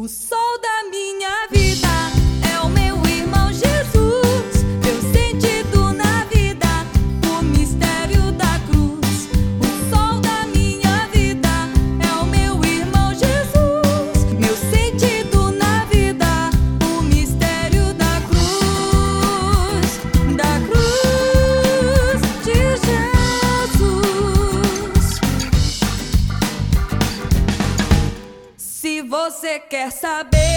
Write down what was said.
O quer saber?